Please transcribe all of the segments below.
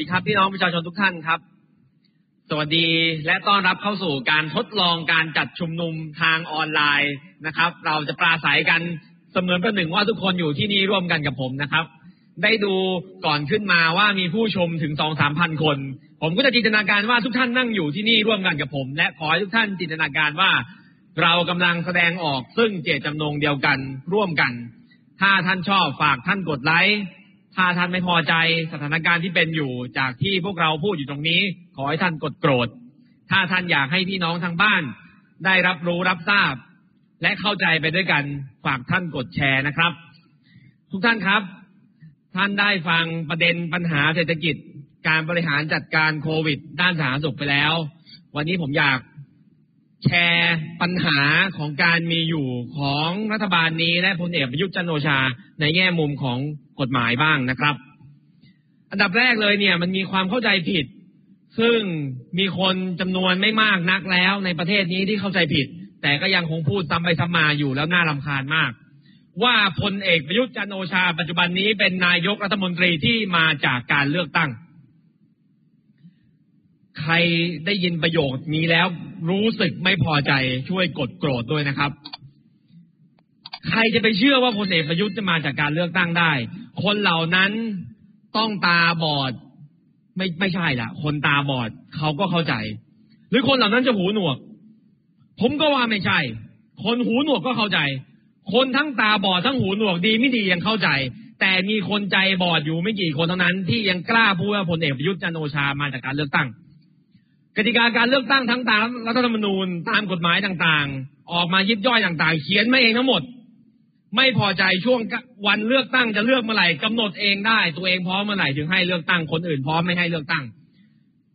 ดีครับพี่น้องประชาชนทุกท่านครับ สวัสดีและต้อนรับเข้าสู่การทดลองการจัดชุมนุมทางออนไลน์นะครับ เราจะปราศัยกันเสมือนประหนึ่งว่าทุกคนอยู่ที่นี่ร่วมกันกับผมนะครับ ได้ดูก่อนขึ้นมาว่ามีผู้ชมถึงสองสามพันคน ผมก็จะจินตนาการว่าทุกท่านนั่งอยู่ที่นี่ร่วมกันกับผม และขอให้ทุกท่านจินตนาการว่า เรากำลังแสดงออกซึ่งเจตจำนงเดียวกันร่วมกัน ถ้าท่านชอบฝากท่านกดไลค์ ถ้าท่านไม่พอใจสถานการณ์ที่เป็นอยู่จากที่พวกเราพูดอยู่ตรงนี้ ขอให้ท่านกดโกรธ ถ้าท่านอยากให้พี่น้องทางบ้าน ได้รับรู้รับทราบ และเข้าใจไปด้วยกันฝากท่านกดแชร์นะครับ ทุกท่านครับ ท่านได้ฟังประเด็นปัญหาเศรษฐกิจ การบริหารจัดการโควิด ด้านสาธารณสุขไปแล้ว วันนี้ผมอยาก แชร์ปัญหาของการมีอยู่ของรัฐบาลนี้และพลเอกประยุทธ์จันโอชาในแง่มุมของกฎหมายบ้างนะครับ อันดับแรกเลยเนี่ยมันมีความเข้าใจผิด ซึ่งมีคนจำนวนไม่มากนักแล้วในประเทศนี้ที่เข้าใจผิด แต่ก็ยังคงพูดซ้ำไปซ้ำมาอยู่แล้วน่ารำคาญมาก ว่าพลเอกประยุทธ์จันโอชา ปัจจุบันนี้เป็นนายกรัฐมนตรีที่มาจากการเลือกตั้ง ใครได้ยินประโยคนี้แล้ว รู้สึกไม่พอใจช่วยกดโกรธด้วยนะครับ ใครจะไปเชื่อว่าพลเอกประยุทธ์จะมาจากการเลือกตั้งได้ คนเหล่านั้นต้องตาบอด ไม่ไม่ใช่ละคนตาบอดเขาก็เข้าใจ หรือคนเหล่านั้นจะหูหนวก ผมก็ว่าไม่ใช่ คนหูหนวกก็เข้าใจ คนทั้งตาบอดทั้งหูหนวกดีไม่ดียังเข้าใจ แต่มีคนใจบอดอยู่ไม่กี่คนเท่านั้น ที่ยังกล้าพูดว่าพลเอกประยุทธ์จันโอชามาจากการเลือกตั้ง กติกาการเลือกตั้งทั้งตามรัฐธรรมนูญตามกฎหมายต่างๆ ออกมายิบย่อยต่างๆ เขียนมาเองทั้งหมด ไม่พอใจช่วงวันเลือกตั้งจะเลือกเมื่อไหร่กำหนดเองได้ ตัวเองพร้อมเมื่อไหร่ถึงให้เลือกตั้งคนอื่นพร้อมไม่ให้เลือกตั้ง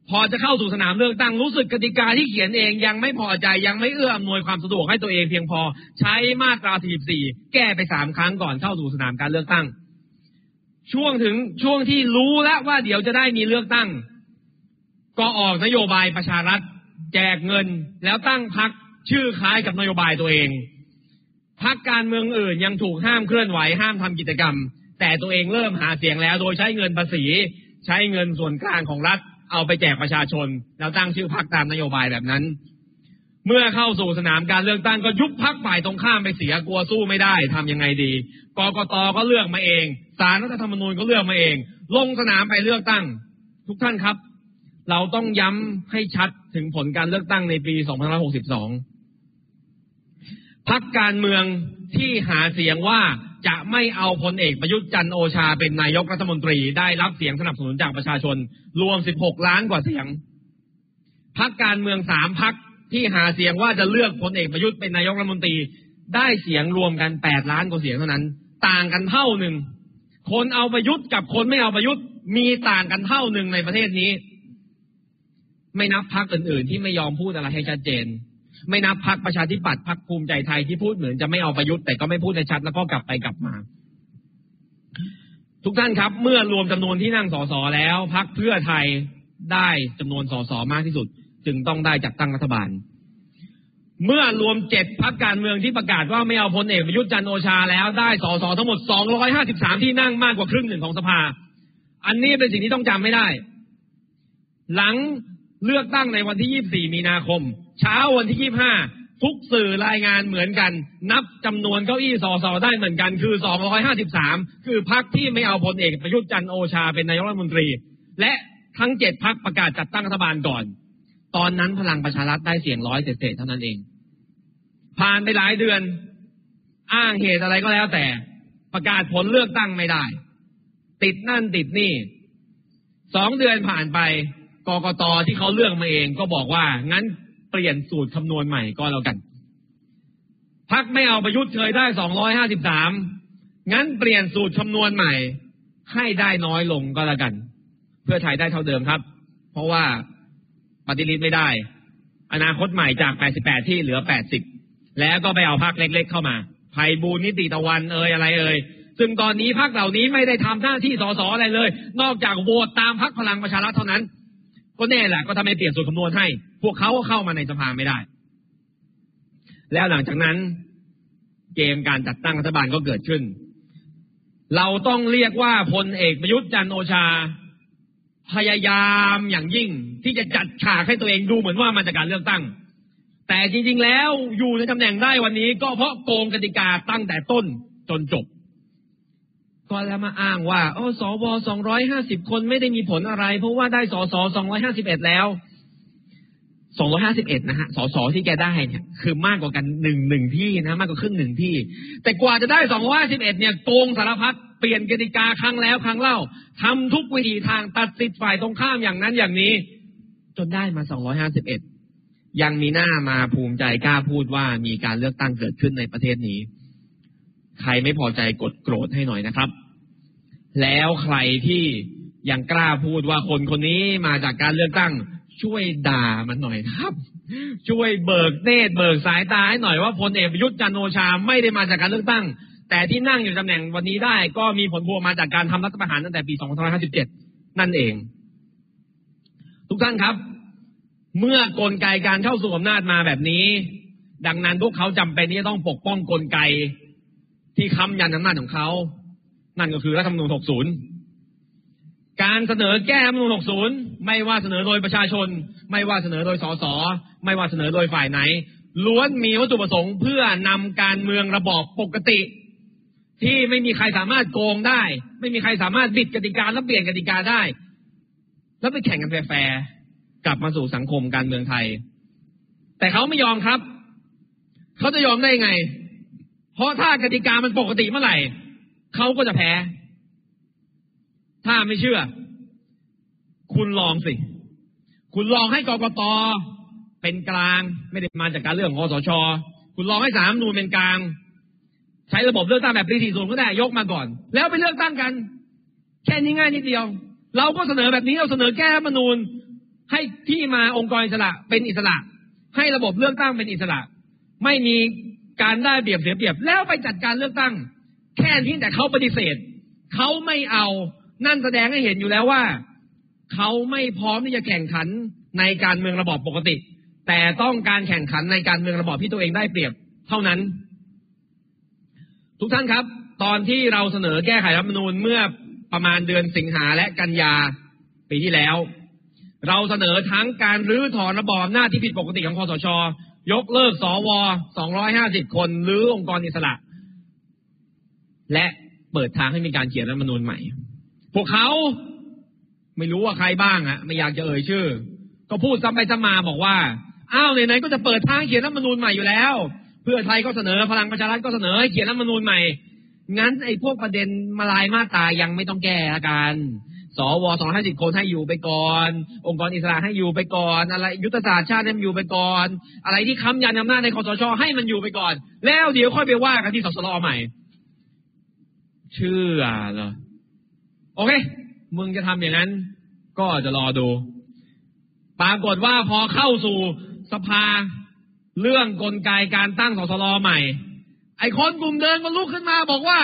พอจะเข้าสู่สนามเลือกตั้งรู้สึกกติกาที่เขียนเองยังไม่พอใจยังไม่เอื้ออำนวยความสะดวกให้ตัวเองเพียงพอ ใช้มาตรา44แก้ไปสามครั้งก่อนเข้าสู่สนามการเลือกตั้ง ช่วงถึงช่วงที่รู้แล้วว่าเดี๋ยวจะได้มีเลือกตั้ง ก็ออกนโยบายประชารัฐ แจกเงิน แล้วตั้งพักชื่อคล้ายกับนโยบายตัวเองพักการเมืองอื่นยังถูกห้ามเคลื่อนไหวห้ามทำกิจกรรม แต่ตัวเองเริ่มหาเสียงแล้ว โดยใช้เงินภาษี ใช้เงินส่วนกลางของรัฐ เอาไปแจกประชาชน แล้วตั้งชื่อพักตามนโยบายแบบนั้น เมื่อเข้าสู่สนามการเลือกตั้งก็ยุบพักฝ่ายตรงข้ามไปเสียกลัวสู้ไม่ได้ทำยังไงดีกกตก็เลือกมาเองศาลรัฐธรรมนูญก็เลือกมาเอง ลงสนามไปเลือกตั้ง ทุกท่านครับ เราต้องย้ำให้ชัดถึงผลการเลือกตั้งในปี 2562 พักการเมืองที่หาเสียงว่าจะไม่เอาพลเอกประยุทธ์จันโอชาเป็นนายกรัฐมนตรีได้รับเสียงสนับสนุนจากประชาชน รวม 16 ล้านกว่าเสียง พักการเมืองสามพักที่หาเสียงว่าจะเลือกพลเอกประยุทธ์เป็นนายกรัฐมนตรี ได้เสียงรวมกัน 8 ล้านกว่าเสียงเท่านั้น ต่างกันเท่าหนึ่ง คนเอาประยุทธ์กับคนไม่เอาประยุทธ์มีต่างกันเท่าหนึ่งในประเทศนี้ ไม่นับพักอื่นๆ ที่ไม่ยอมพูดอะไรให้ชัดเจน ไม่นับพักประชาธิปัตย์พักภูมิใจไทยที่พูดเหมือนจะไม่เอาประยุทธ์แต่ก็ไม่พูดในชัดแล้วก็กลับไปกลับมา ทุกท่านครับ เมื่อรวมจำนวนที่นั่งสสแล้วพักเพื่อไทยได้จำนวนสสมากที่สุด จึงต้องได้จัดตั้งรัฐบาล เมื่อรวมเจ็ดพักการเมืองที่ประกาศว่าไม่เอาพลเอกประยุทธ์จันโอชาแล้วได้สสทั้งหมด 253 ที่นั่งมากกว่าครึ่งหนึ่งของสภา อันนี้เป็นสิ่งที่ต้องจำไม่ได้ หลัง เลือกตั้งในวันที่ 24 มีนาคม เช้าวันที่ 25 ทุกสื่อรายงานเหมือนกัน นับจำนวนเก้าอี้สสได้เหมือนกัน คือ 253 คือพักที่ไม่เอาพลเอกประยุทธ์จันโอชาเป็นนายกรัฐมนตรี และทั้งเจ็ดพักประกาศจัดตั้งรัฐบาลก่อน ตอนนั้นพลังประชารัฐได้เสียงร้อยเศษเท่านั้นเอง ผ่านไปหลายเดือน อ้างเหตุอะไรก็แล้วแต่ ประกาศผลเลือกตั้งไม่ได้ ติดนั่นติดนี่สองเดือนผ่านไป กกตที่เขาเลือกมาเองก็บอกว่า งั้นเปลี่ยนสูตรคำนวณใหม่ก็แล้วกันพักไม่เอาประยุทธ์เคยได้253งั้นเปลี่ยนสูตรคำนวณใหม่ ให้ได้น้อยลงก็แล้วกัน เพื่อไทยได้เท่าเดิมครับ เพราะว่าปฏิริษีไม่ได้ อนาคตใหม่จาก88ที่เหลือ80แล้วก็ไปเอาพักเล็ก ๆ เข้ามาไผ่บูรนิติตะวันเอ่ยอะไรเอ่ยซึ่งตอนนี้พักเหล่านี้ไม่ได้ทำหน้าที่สสอะไรเลย นอกจากโหวตตามพักพลังประชารัฐเท่านั้น ก็แน่แหละก็ทำให้เปลี่ยนสูตรคำนวณให้ พวกเขาก็เข้ามาในสภาไม่ได้ แล้วหลังจากนั้นเกมการจัดตั้งรัฐบาลก็เกิดขึ้น เราต้องเรียกว่าพลเอกประยุทธ์จันโอชา พยายามอย่างยิ่ง ที่จะจัดฉากให้ตัวเองดูเหมือนว่ามาจากการเลือกตั้ง แต่จริง ๆ แล้วอยู่ในตำแหน่งได้วันนี้ ก็เพราะโกงกติกาตั้งแต่ต้นจนจบ ก็แล้วมาอ้างว่า โอ้สวสองร้อยห้าสิบคนไม่ได้มีผลอะไร เพราะว่าได้สสสองร้อยห้าสิบเอ็ดแล้วสองร้อยห้าสิบเอ็ดนะฮะสสที่แกได้เนี่ย คือมากกว่ากันหนึ่งหนึ่งที่นะ มากกว่าครึ่งหนึ่งที่ แต่กว่าจะได้สองร้อยห้าสิบเอ็ดเนี่ยโกงสารพัดเปลี่ยนกติกาครั้งแล้วครั้งเล่าทำทุกวิธีทางตัดสิทธิ์ฝ่ายตรงข้ามอย่างนั้นอย่างนี้ จนได้มาสองร้อยห้าสิบเอ็ดยังมีหน้ามาภูมิใจกล้าพูดว่ามีการเลือกตั้งเกิดขึ้นในประเทศนี้ ใครไม่พอใจกดโกรธให้หน่อยนะครับ แล้วใครที่ยังกล้าพูดว่าคนคนนี้มาจากการเลือกตั้ง ช่วยด่ามันหน่อยครับ ช่วยเบิกเนตรเบิกสายตาให้หน่อยว่าพลเอกประยุทธ์จันโอชาไม่ได้มาจากการเลือกตั้ง แต่ที่นั่งอยู่ตำแหน่งวันนี้ได้ ก็มีผลพวงมาจากการทำรัฐประหารตั้งแต่ปี 2557 นั่นเอง ทุกท่านครับ เมื่อกลไกการเข้าสู่อำนาจมาแบบนี้ ดังนั้นพวกเขาจำเป็นที่จะต้องปกป้องกลไก ที่ค้ำยันอำนาจของเขา นั่นก็คือรัฐธรรมนูญ 60 การเสนอแก้รัฐธรรมนูญ 60 ไม่ว่าเสนอโดยประชาชน ไม่ว่าเสนอโดยสส ไม่ว่าเสนอโดยฝ่ายไหน ล้วนมีวัตถุประสงค์เพื่อนำการเมืองระบอบปกติ ที่ไม่มีใครสามารถโกงได้ ไม่มีใครสามารถบิดกติกาและเปลี่ยนกติกาได้ แล้วไปแข่งกันแฟร์กลับมาสู่สังคมการเมืองไทย แต่เขาไม่ยอมครับ เขาจะยอมได้ไง เพราะถ้ากติกามันปกติเมื่อไหร่เขาก็จะแพ้ ถ้าไม่เชื่อ คุณลองสิ คุณลองให้กกตเป็นกลาง ไม่ได้มาจากการเลือกของคอสช คุณลองให้สามนูนเป็นกลาง ใช้ระบบเลือกตั้งแบบปี40ก็ได้ยกมาก่อน แล้วไปเลือกตั้งกัน แค่นี้ง่ายนิดเดียว เราก็เสนอแบบนี้เราเสนอแก้รัฐมนูญให้ที่มาองค์กรอิสระเป็นอิสระ ให้ระบบเลือกตั้งเป็นอิสระ ไม่มี การได้เปรียบเสียเปรียบ แล้วไปจัดการเลือกตั้ง แค่นี้แต่เขาปฏิเสธเขาไม่เอานั่นแสดงให้เห็นอยู่แล้วว่าเขาไม่พร้อมที่จะแข่งขันในการเมืองระบอบปกติ แต่ต้องการแข่งขันในการเมืองระบอบที่ตัวเองได้เปรียบ เท่านั้น ทุกท่านครับ ตอนที่เราเสนอแก้ไขรัฐมนูญเมื่อประมาณเดือนสิงหาและกันยาปีที่แล้ว เราเสนอทั้งการรื้อถอนระบอบอำนาที่ผิดปกติของคอสช ยกเลิกสว250คนหรือองค์กรอิสระ และเปิดทางให้มีการเขียนรัฐมนูญใหม่ พวกเขาไม่รู้ว่าใครบ้างอะไม่อยากจะเอ่ยชื่อ ก็พูดซ้ำไปซ้ำมาบอกว่า อ้าวไหนๆก็จะเปิดทางเขียนรัฐมนูญใหม่อยู่แล้ว เพื่อไทยก็เสนอพลังประชารัฐก็เสนอให้เขียนรัฐมนูญใหม่ งั้นไอ้พวกประเด็นมาลายมาตายังไม่ต้องแก้ละกัน สวสองห้าสิบคนให้อยู่ไปก่อน องค์กรอิสระให้อยู่ไปก่อน อะไรยุทธศาสตร์ชาติให้มันอยู่ไปก่อน อะไรที่ค้ำยันอำนาจในคอสชให้มันอยู่ไปก่อน แล้วเดี๋ยวค่อยไปว่ากันที่สสรใหม่ เชื่อเหรอโอเค มึงจะทำอย่างนั้น ก็จะรอดู ปรากฏว่าพอเข้าสู่สภาเรื่องกลไกการตั้งสสรใหม่ ไอ้คนกลุ่มเดินก็ลุกขึ้นมาบอกว่า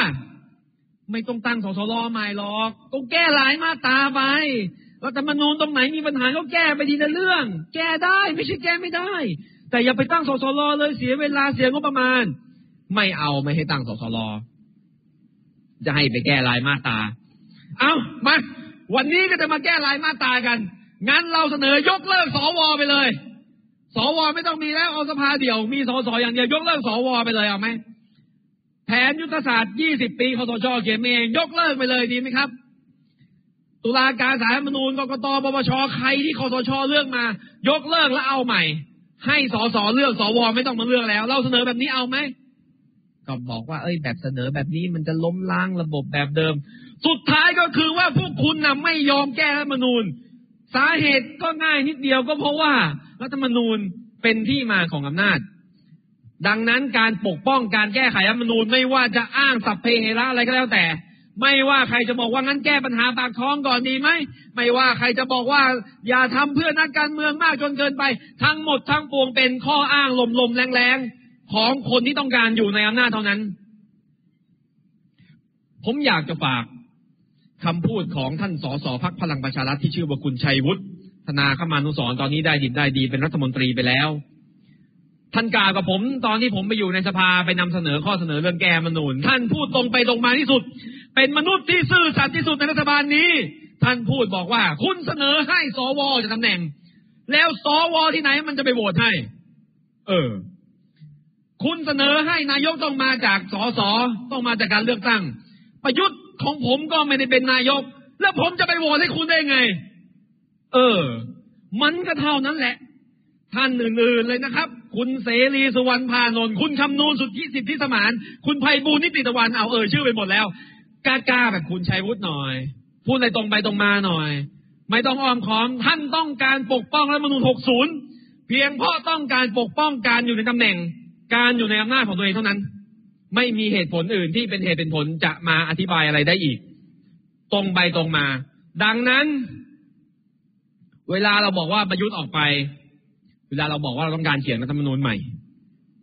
ไม่ต้องตั้งสสรใหม่หรอกต้องแก้หลายมาตราไปรัฐธรรมนูญตรงไหนมีปัญหาก็แก้ไปทีละเรื่อง แก้ได้ไม่ใช่แก้ไม่ได้ แต่อย่าไปตั้งสสรเลยเสียเวลาเสียงบประมาณ ไม่เอาไม่ให้ตั้งสสรจะให้ไปแก้รายมาตราเอามา วันนี้ก็จะมาแก้รายมาตรากัน งั้นเราเสนอยกเลิกสวไปเลย สวไม่ต้องมีแล้วเอาสภาเดี่ยว มีสสอย่างเดียวยกเลิกสวไปเลยเอาไหม ผนยุทธศาสตร์ 20 ปีคอสชเขียนเองยกเลิกไปเลยดีไหมครับ ตุลาการสารมนูญกกตปปชใครที่คอสชเลือกมา ยกเลิกแล้วเอาใหม่ ให้สสเลือกสวไม่ต้องมาเลือกแล้ว เราเสนอแบบนี้เอาไหมก็บอกว่าเอ้ยแบบเสนอแบบนี้มันจะล้มล้างระบบแบบเดิม สุดท้ายก็คือว่าพวกคุณนะไม่ยอมแก้รัฐมนูญ สาเหตุก็ง่ายนิดเดียวก็เพราะว่ารัฐมนูญเป็นที่มาของอำนาจ ดังนั้นการปกป้องการแก้ไขรัฐมนูญไม่ว่าจะอ้างสัพเพเหระอะไรก็แล้วแต่ ไม่ว่าใครจะบอกว่างั้นแก้ปัญหาปากท้องก่อนดีไหมไม่ว่าใครจะบอกว่า อย่าทำเพื่อนักการเมืองมากจนเกินไป ทั้งหมดทั้งปวงเป็นข้ออ้างลมๆแรงๆของคนที่ต้องการอยู่ในอำนาจเท่านั้น ผมอยากจะฝากคำพูดของท่านสสพักพลังประชารัฐที่ชื่อว่าคุณชัยวุฒิธนาคมานุสรตอนนี้ได้ดินได้ดีเป็นรัฐมนตรีไปแล้ว ท่านกล่าวกับผมตอนที่ผมไปอยู่ในสภาไปนำเสนอข้อเสนอเรื่องแก้มนูญท่านพูดตรงไปตรงมาที่สุด เป็นมนุษย์ที่ซื่อสัตย์ที่สุดในรัฐบาลนี้ ท่านพูดบอกว่า คุณเสนอให้สวจากตำแหน่ง แล้วสวที่ไหนมันจะไปโหวตให้ เออ คุณเสนอให้นายกต้องมาจากสสต้องมาจากการเลือกตั้ง ประยุทธ์ของผมก็ไม่ได้เป็นนายก แล้วผมจะไปโหวตให้คุณได้ไง เออ มันก็เท่านั้นแหละ ท่านอื่นๆเลยนะครับ คุณเสรีสุวรรณพานนท์คุณคำนูนสุทธิสิทธิสมาน คุณไพบูลนิติตะวันเอาเออชื่อไปหมดแล้วกล้าๆแบบคุณชัยวุฒิหน่อย พูดอะไรตรงไปตรงมาหน่อย ไม่ต้องอ้อมค้อมท่านต้องการปกป้องรัฐธรรมนูญ60 เพียงเพราะต้องการปกป้องการอยู่ในตำแหน่ง การอยู่ในอำนาจของตัวเองเท่านั้น ไม่มีเหตุผลอื่นที่เป็นเหตุเป็นผลจะมาอธิบายอะไรได้อีก ตรงไปตรงมา ดังนั้น เวลาเราบอกว่าประยุทธ์ออกไป เวลาเราบอกว่าเราต้องการเขียนรัฐธรรมนูญใหม่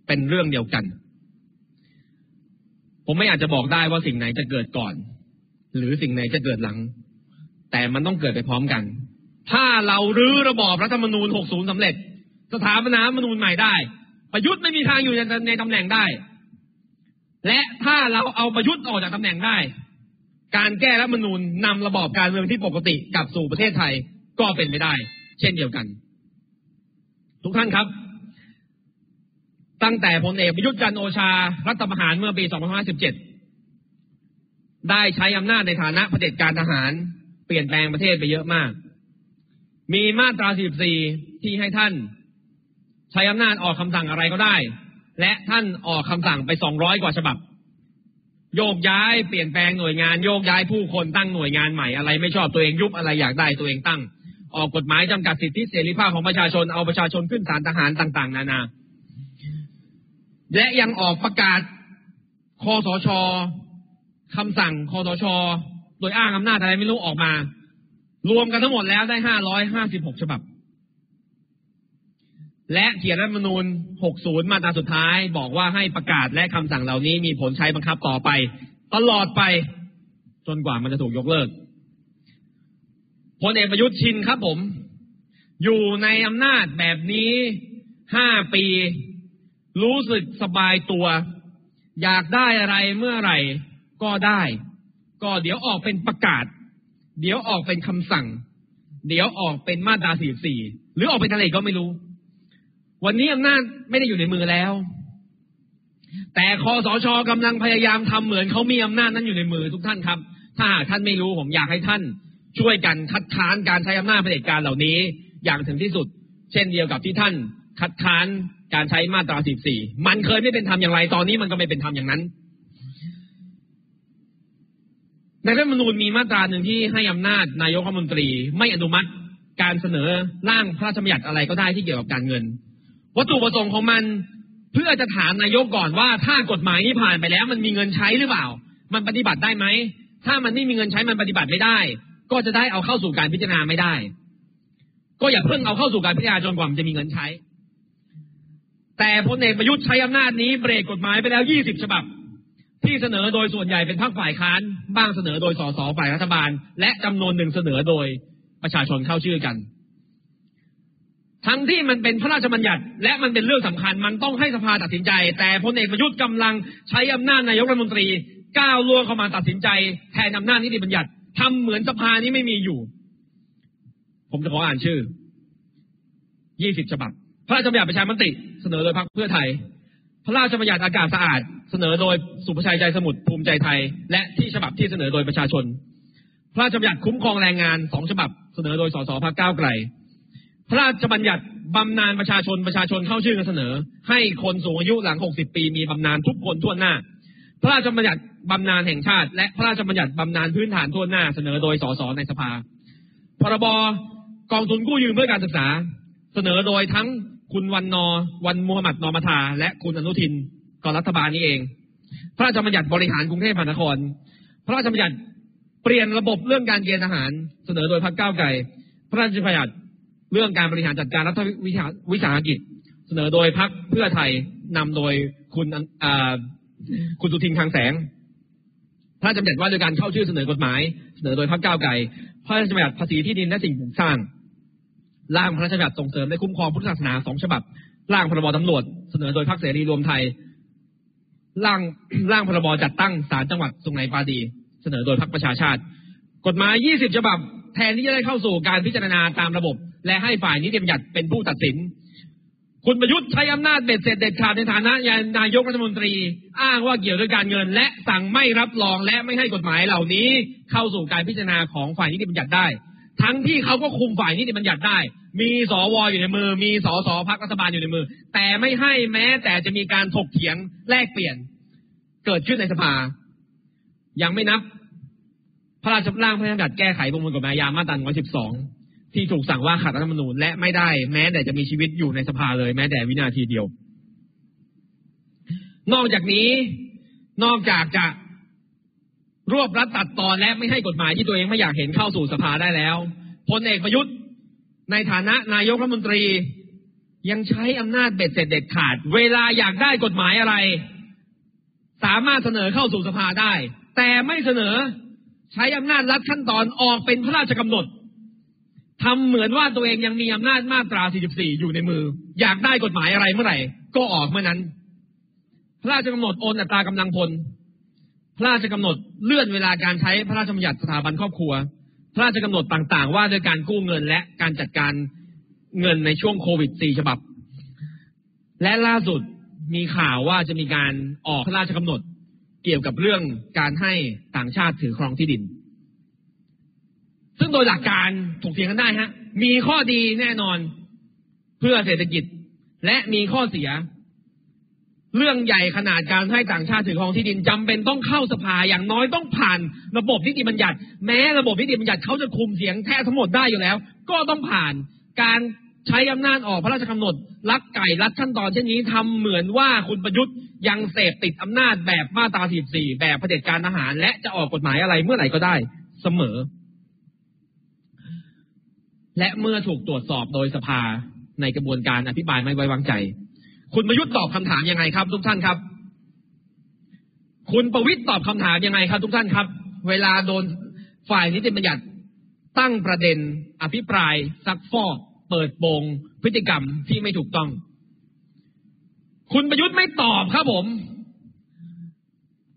เป็นเรื่องเดียวกัน ผมไม่อาจจะบอกได้ว่าสิ่งไหนจะเกิดก่อน หรือสิ่งไหนจะเกิดหลัง แต่มันต้องเกิดไปพร้อมกัน ถ้าเรารื้อระบอบรัฐธรรมนูญ 60สำเร็จ สถาปนารัฐธรรมนูญใหม่ได้ ประยุทธ์ไม่มีทางอยู่ในในตำแหน่งได้ และถ้าเราเอาประยุทธ์ออกจากตำแหน่งได้ การแก้รัฐธรรมนูญนำระบอบการเมืองที่ปกติกลับสู่ประเทศไทยก็เป็นไปได้ เช่นเดียวกัน ทุกท่านครับ ตั้งแต่พลเอกประยุทธ์จันโอชา รัฐประหารเมื่อปี 2517 ได้ใช้อำนาจในฐานะเผด็จการทหาร เปลี่ยนแปลงประเทศไปเยอะมาก มีมาตรา44ที่ให้ท่าน ใช้อำนาจออกคำสั่งอะไรก็ได้ และท่านออกคำสั่งไป 200 กว่าฉบับ โยกย้ายเปลี่ยนแปลงหน่วยงาน โยกย้ายผู้คนตั้งหน่วยงานใหม่อะไร ไม่ชอบตัวเองยุบอะไรอยากได้ตัวเองตั้ง ออกกฎหมายจำกัดสิทธิเสรีภาพของประชาชนเอาประชาชนขึ้นศาลทหารต่างๆ นานา และยังออกประกาศคอสชคำสั่งคอสช โดยอ้างอำนาจอะไรไม่รู้ออกมา รวมกันทั้งหมดแล้วได้556ฉบับ และเขียนรัฐมนูญ 60 มาตราสุดท้าย บอกว่าให้ประกาศและคำสั่งเหล่านี้มีผลใช้บังคับต่อไป ตลอดไปจนกว่ามันจะถูกยกเลิก พลเอกประยุทธ์ชินครับผม อยู่ในอำนาจแบบนี้ห้าปี รู้สึกสบายตัว อยากได้อะไรเมื่อไหร่ ก็ได้ ก็เดี๋ยวออกเป็นประกาศ เดี๋ยวออกเป็นคำสั่ง เดี๋ยวออกเป็นมาตรา44หรือออกเป็นอะไรก็ไม่รู้ วันนี้อำนาจไม่ได้อยู่ในมือแล้ว แต่คอสชกำลังพยายามทำเหมือนเขามีอำนาจนั้นอยู่ในมือทุกท่านครับ ถ้าหากท่านไม่รู้ผมอยากให้ท่าน ช่วยกันคัดค้านการใช้อำนาจเผด็จการเหล่านี้ อย่างถึงที่สุด เช่นเดียวกับที่ท่านคัดค้านการใช้มาตรา 14 มันเคยไม่เป็นธรรมอย่างไร ตอนนี้มันก็ไม่เป็นธรรมอย่างนั้น ในรัฐธรรมนูญมีมาตราหนึ่งที่ให้อำนาจนายกรัฐมนตรี ไม่อนุมัติการเสนอร่างพระราชบัญญัติอะไรก็ได้ที่เกี่ยวกับการเงิน วัตถุประสงค์ของมันเพื่อจะถามนายกก่อนว่า ถ้ากฎหมายนี้ผ่านไปแล้ว มันมีเงินใช้หรือเปล่า มันปฏิบัติได้ไหม ถ้ามันไม่มีเงินใช้มันปฏิบัติไม่ได้ ก็จะได้เอาเข้าสู่การพิจารณาไม่ได้ ก็อย่าเพิ่งเอาเข้าสู่การพิจารณาจนกว่ามันจะมีเงินใช้ แต่พลเอกประยุทธ์ใช้อำนาจนี้เบรกกฎหมายไปแล้ว 20 ฉบับ ที่เสนอโดยส่วนใหญ่เป็นพรรคฝ่ายค้าน บ้างเสนอโดยสสฝ่ายรัฐบาล และจำนวนหนึ่งเสนอโดยประชาชนเข้าชื่อกัน ทั้งที่มันเป็นพระราชบัญญัติ และมันเป็นเรื่องสำคัญมันต้องให้สภาตัดสินใจ แต่พลเอกประยุทธ์กำลังใช้อำนาจนายกรัฐมนตรีก้าวล่วงเข้ามาตัดสินใจ แทนอำนาจนิติบัญญัติ ทำเหมือนสภานี้ไม่มีอยู่ ผมจะขออ่านชื่อ20ฉบับ พระราชบัญญัติประชามติ เสนอโดยพรรคเพื่อไทย พระราชบัญญัติอากาศสะอาด เสนอโดยสุภชัยใจสมุทรภูมิใจไทย และที่ฉบับที่เสนอโดยประชาชน พระราชบัญญัติคุ้มครองแรงงานสองฉบับ เสนอโดยสสพรรคก้าวไกล พระราชบัญญัติบำนาญประชาชนประชาชนเข้าชื่อกันเสนอ ให้คนสูงอายุหลัง 60 ปีมีบำนาญทุกคนทั่วหน้า พระราชบัญญัติ บำนาญแห่งชาติ และพระราชบัญญัติบำนาญพื้นฐานทั่วหน้าเสนอโดยสสในสภา พรบกองทุนกู้ยืมเพื่อการศึกษา เสนอโดยทั้งคุณวันนอวันมูฮัมหมัดนอมาทาและคุณอนุทินก่อนรัฐบาลนี้เอง พระราชบัญญัติบริหารกรุงเทพมหานคร พระราชบัญญัติเปลี่ยนระบบเรื่องการเกณฑ์ทหาร เสนอโดยพรรคก้าวไกลพระราชบัญญัติเรื่องการบริหารจัดการรัฐวิสาหกิจ เสนอโดยพรรคเพื่อไทยนำโดยคุณคุณสุทินคลังแสง พระราชบัญญัติว่าด้วยการเข้าชื่อเสนอกฎหมาย เสนอโดยพรรคก้าวไกลพระราชบัญญัติภาษีที่ดินและสิ่งปลูกสร้างร่างพระราชบัญญัติส่งเสริมและคุ้มครองพุทธศาสนาสองฉบับร่างพรบตำรวจเสนอโดยพรรคเสรีรวมไทยร่างร่างพรบจัดตั้งศาลจังหวัดสุไหงปาดีเสนอโดยพรรคประชาชาติกกฎหมาย 20 ฉบับ แทนที่จะได้เข้าสู่การพิจารณาตามระบบ และให้ฝ่ายนิติบัญญัติเป็นผู้ตัดสิน คุณประยุทธ์ใช้อำนาจเบ็ดเสร็จเด็ดขาดในฐานะนายกรัฐมนตรี อ้างว่าเกี่ยวด้วยการเงิน และสั่งไม่รับรองและไม่ให้กฎหมายเหล่านี้ เข้าสู่การพิจารณาของฝ่ายนิติบัญญัติได้ ทั้งที่เขาก็คุมฝ่ายนิติบัญญัติได้ มีสวอยู่ในมือ มีสสพักรัฐบาลอยู่ในมือ แต่ไม่ให้แม้แต่จะมีการถกเถียงแลกเปลี่ยน เกิดขึ้นในสภา ยังไม่นับ พระราชร่างพระราชบัญญัติแก้ไขประมวลกฎหมายยามาตรา112 ที่ถูกสั่งว่าขัดรัฐธรรมนูญและไม่ได้แม้แต่จะมีชีวิตอยู่ในสภาเลยแม้แต่วินาทีเดียว นอกจากนี้นอกจากจะรวบรัดตัดตอนและไม่ให้กฎหมายที่ตัวเองไม่อยากเห็นเข้าสู่สภาได้แล้วพลเอกประยุทธ์ในฐานะนายกรัฐมนตรี ยังใช้อำนาจเบ็ดเสร็จเด็ดขาด เวลาอยากได้กฎหมายอะไร สามารถเสนอเข้าสู่สภาได้ แต่ไม่เสนอใช้อำนาจรัดขั้นตอนออกเป็นพระราชกำหนด ทำเหมือนว่าตัวเองยังมีอำนาจมาตรา 44 อยู่ในมือ อยากได้กฎหมายอะไรเมื่อไหร่ ก็ออกเมื่อนั้น พระราชกำหนดโอนอัตรากำลังพล พระราชกำหนดเลื่อนเวลาการใช้พระราชบัญญัติสถาบันครอบครัว พระราชกำหนดต่างๆ ว่าโดยการกู้เงินและการจัดการเงินในช่วงโควิด 4 ฉบับ และล่าสุดมีข่าวว่าจะมีการออกพระราชกำหนด เกี่ยวกับเรื่องการให้ต่างชาติถือครองที่ดิน ซึ่งโดยหลักการถกเถียงกันได้ฮะ มีข้อดีแน่นอนเพื่อเศรษฐกิจ และมีข้อเสีย เรื่องใหญ่ขนาดการให้ต่างชาติถือครองที่ดินจำเป็นต้องเข้าสภาอย่างน้อยต้องผ่านระบบนิติบัญญัติ แม้ระบบนิติบัญญัติเขาจะคุมเสียงแทบทั้งหมดได้อยู่แล้ว ก็ต้องผ่านการใช้อำนาจออกพระราชกำหนดลักไก่ลัดขั้นตอนเช่นนี้ทำเหมือนว่าคุณประยุทธ์ยังเสพติดอำนาจแบบมาตรา 44 แบบเผด็จการทหาร และจะออกกฎหมายอะไรเมื่อไหร่ก็ได้เสมอ และเมื่อถูกตรวจสอบโดยสภาในกระบวนการอภิปรายไม่ไว้วางใจ คุณประยุทธ์ตอบคำถามยังไงครับ ทุกท่านครับ คุณประวิตรตอบคำถามยังไงครับ ทุกท่านครับ เวลาโดนฝ่ายนิติบัญญัติตั้งประเด็นอภิปรายซักฟอก เปิดโปงพฤติกรรมที่ไม่ถูกต้อง คุณประยุทธ์ไม่ตอบครับผม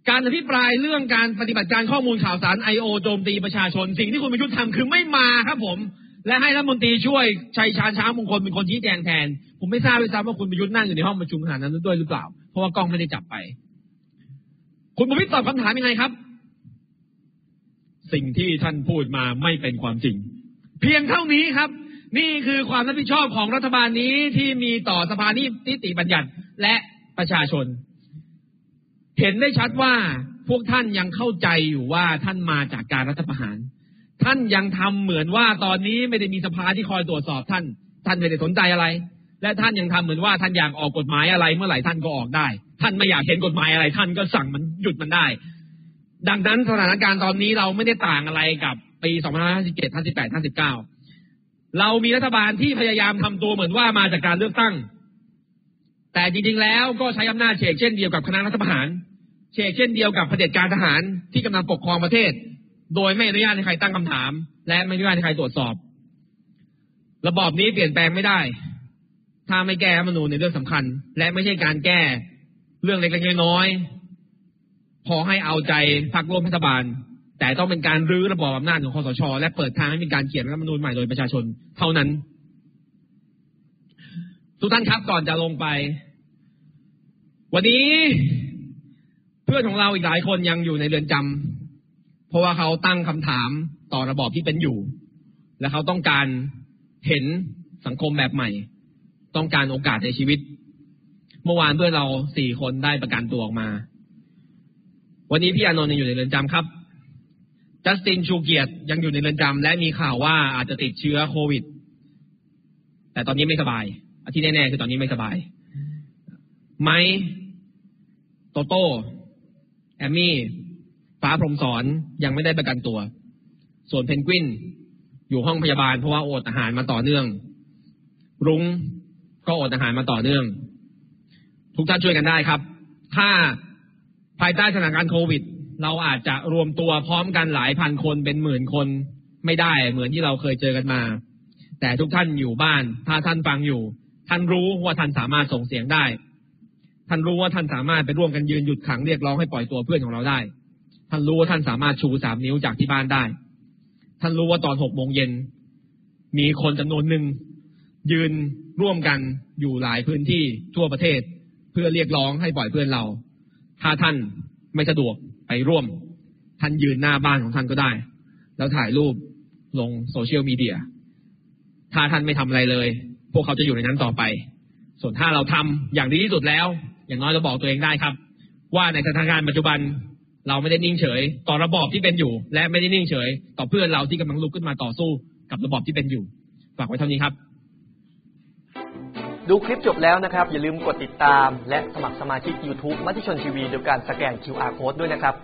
การอภิปรายเรื่องการปฏิบัติการข้อมูลข่าวสารไอโอโจมตีประชาชน สิ่งที่คุณประยุทธ์ทำคือไม่มาครับผม และให้รัฐมนตรีช่วยชัยชาญช้างมงคลเป็นคนชี้แจงแทน ผมไม่ทราบด้วยซ้ำว่าคุณประยุทธ์นั่งอยู่ในห้องประชุมขนาดนั้นด้วยหรือเปล่า เพราะว่ากล้องไม่ได้จับไป คุณประวิตรตอบคำถามยังไงครับ สิ่งที่ท่านพูดมาไม่เป็นความจริง เพียงเท่านี้ครับ นี่คือความรับผิดชอบของรัฐบาลนี้ที่มีต่อสภานิติบัญญัติและประชาชน เห็นได้ชัดว่าพวกท่านยังเข้าใจอยู่ว่าท่านมาจากการรัฐประหาร ท่านยังทำเหมือนว่าตอนนี้ไม่ได้มีสภาที่คอยตรวจสอบท่าน ท่านไม่ได้สนใจอะไร และท่านยังทำเหมือนว่าท่านอยากออกกฎหมายอะไร เมื่อไหร่ท่านก็ออกได้ ท่านไม่อยากเห็นกฎหมายอะไร ท่านก็สั่งมันหยุดมันได้ ดังนั้นสถานการณ์ตอนนี้เราไม่ได้ต่างอะไรกับปี2557 58 59 เรามีรัฐบาลที่พยายามทำตัวเหมือนว่ามาจากการเลือกตั้ง แต่จริงๆแล้วก็ใช้อำนาจเฉกเช่นเดียวกับคณะรัฐประหารเฉกเช่นเดียวกับเผด็จการทหารที่กำลังปกครองประเทศ โดยไม่อนุญาตให้ใครตั้งคำถาม และไม่อนุญาตให้ใครตรวจสอบ ระบอบนี้เปลี่ยนแปลงไม่ได้ ถ้าไม่แก้รัฐธรรมนูญในเรื่องสำคัญ และไม่ใช่การแก้เรื่องเล็กๆน้อยๆพอให้เอาใจพรรคร่วมรัฐบาล แต่ต้องเป็นการรื้อระบอบอำนาจของคอสช และเปิดทางให้มีการเขียนรัฐธรรมนูญใหม่โดยประชาชน เท่านั้น ทุกท่านครับก่อนจะลงไป วันนี้เพื่อนของเราอีกหลายคนยังอยู่ในเรือนจำ เพราะว่าเขาตั้งคำถามต่อระบอบที่เป็นอยู่ และเขาต้องการเห็นสังคมแบบใหม่ ต้องการโอกาสในชีวิต เมื่อวานเพื่อนเราสี่คนได้ประกันตัวออกมา วันนี้พี่อานนท์ยังอยู่ในเรือนจำครับ จัสตินชูเกียรติยังอยู่ในเรือนจำและมีข่าวว่าอาจจะติดเชื้อโควิด แต่ตอนนี้ไม่สบายอาที่แน่ๆคือตอนนี้ไม่สบาย ไม้โตโต้แอมมี่ ฟ้าพรมสอนยังไม่ได้ประกันตัว ส่วนเพนกวินอยู่ห้องพยาบาลเพราะว่าอดอาหารมาต่อเนื่อง รุ้งก็อดอาหารมาต่อเนื่อง ทุกท่านช่วยกันได้ครับ ถ้าภายใต้สถานการณ์โควิด เราอาจจะรวมตัวพร้อมกันหลายพันคนเป็นหมื่นคนไม่ได้เหมือนที่เราเคยเจอกันมา แต่ทุกท่านอยู่บ้าน ถ้าท่านฟังอยู่ ท่านรู้ว่าท่านสามารถส่งเสียงได้ ท่านรู้ว่าท่านสามารถไปร่วมกันยืนหยุดขังเรียกร้องให้ปล่อยตัวเพื่อนของเราได้ ท่านรู้ว่าท่านสามารถชูสามนิ้วจากที่บ้านได้ ท่านรู้ว่าตอนหกโมงเย็น มีคนจำนวนหนึ่ง ยืนร่วมกันอยู่หลายพื้นที่ทั่วประเทศ เพื่อเรียกร้องให้ปล่อยเพื่อนเรา ถ้าท่านไม่สะดวกไปร่วม ท่านยืนหน้าบ้านของท่านก็ได้ แล้วถ่ายรูปลงโซเชียลมีเดีย ถ้าท่านไม่ทำอะไรเลย พวกเขาจะอยู่ในนั้นต่อไป ส่วนถ้าเราทำอย่างดีที่สุดแล้ว อย่างน้อยเราบอกตัวเองได้ครับ ว่าในสถานการณ์ปัจจุบัน เราไม่ได้นิ่งเฉย ต่อระบอบที่เป็นอยู่ และไม่ได้นิ่งเฉย ต่อเพื่อนเราที่กำลังลุกขึ้นมาต่อสู้กับระบอบที่เป็นอยู่ฝากไว้เท่านี้ครับ ดูคลิปจบแล้วนะครับ อย่าลืมกดติดตาม และสมัครสมาชิก YouTube มัติชนทีวีโดยการสแกน QR Code ด้วยนะครับ